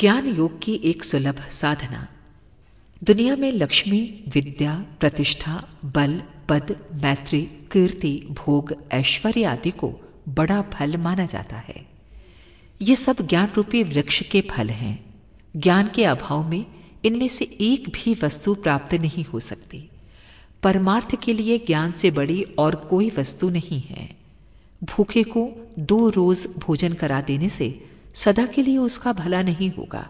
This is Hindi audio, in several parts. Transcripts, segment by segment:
ज्ञान योग की एक सुलभ साधना। दुनिया में लक्ष्मी, विद्या, प्रतिष्ठा, बल, पद, मैत्री, कीर्ति, भोग, ऐश्वर्य आदि को बड़ा फल माना जाता है। ये सब ज्ञान रूपी वृक्ष के फल हैं। ज्ञान के अभाव में इनमें से एक भी वस्तु प्राप्त नहीं हो सकती। परमार्थ के लिए ज्ञान से बड़ी और कोई वस्तु नहीं है। भूखे को दो रोज भोजन करा देने से सदा के लिए उसका भला नहीं होगा।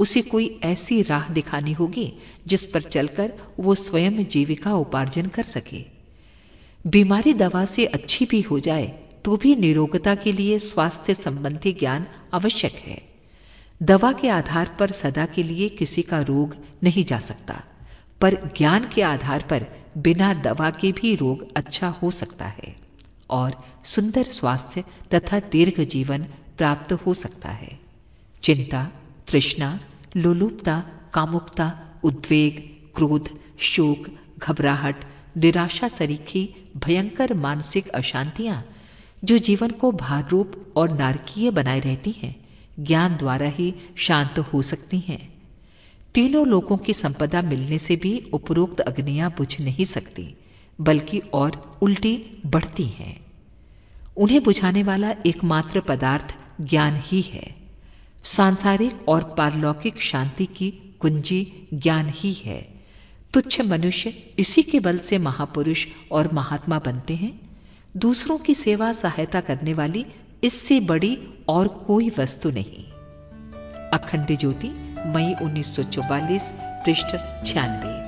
उसे कोई ऐसी राह दिखानी होगी जिस पर चलकर वो स्वयं जीविका उपार्जन कर सके। बीमारी दवा से अच्छी भी हो जाए तो भी निरोगता के लिए स्वास्थ्य संबंधी ज्ञान आवश्यक है। दवा के आधार पर सदा के लिए किसी का रोग नहीं जा सकता, पर ज्ञान के आधार पर बिना दवा के भी रोग अच्छा हो सकता है। और सुंदर स्वास्थ्य तथा दीर्घ जीवन प्राप्त हो सकता है। चिंता, तृष्णा, लोलुपता, कामुकता, उद्वेग, क्रोध, शोक, घबराहट, निराशा सरीखी, भयंकर मानसिक अशांतियाँ, जो जीवन को भार रूप और नारकीय बनाए रहती हैं, ज्ञान द्वारा ही शांत हो सकती हैं। तीनों लोगों की संपदा मिलने से भी उपरोक्त अग्नियाँ बुझ नहीं सकती, बल्कि और उल्टी बढ़ती हैं। उन्हें बुझाने वाला एकमात्र पदार्थ ज्ञान ही है। सांसारिक और पारलौकिक शांति की कुंजी ज्ञान ही है। तुच्छ मनुष्य इसी के बल से महापुरुष और महात्मा बनते हैं। दूसरों की सेवा सहायता करने वाली इससे बड़ी और कोई वस्तु नहीं। अखंड ज्योति मई 1944 पृष्ठ छियानवे।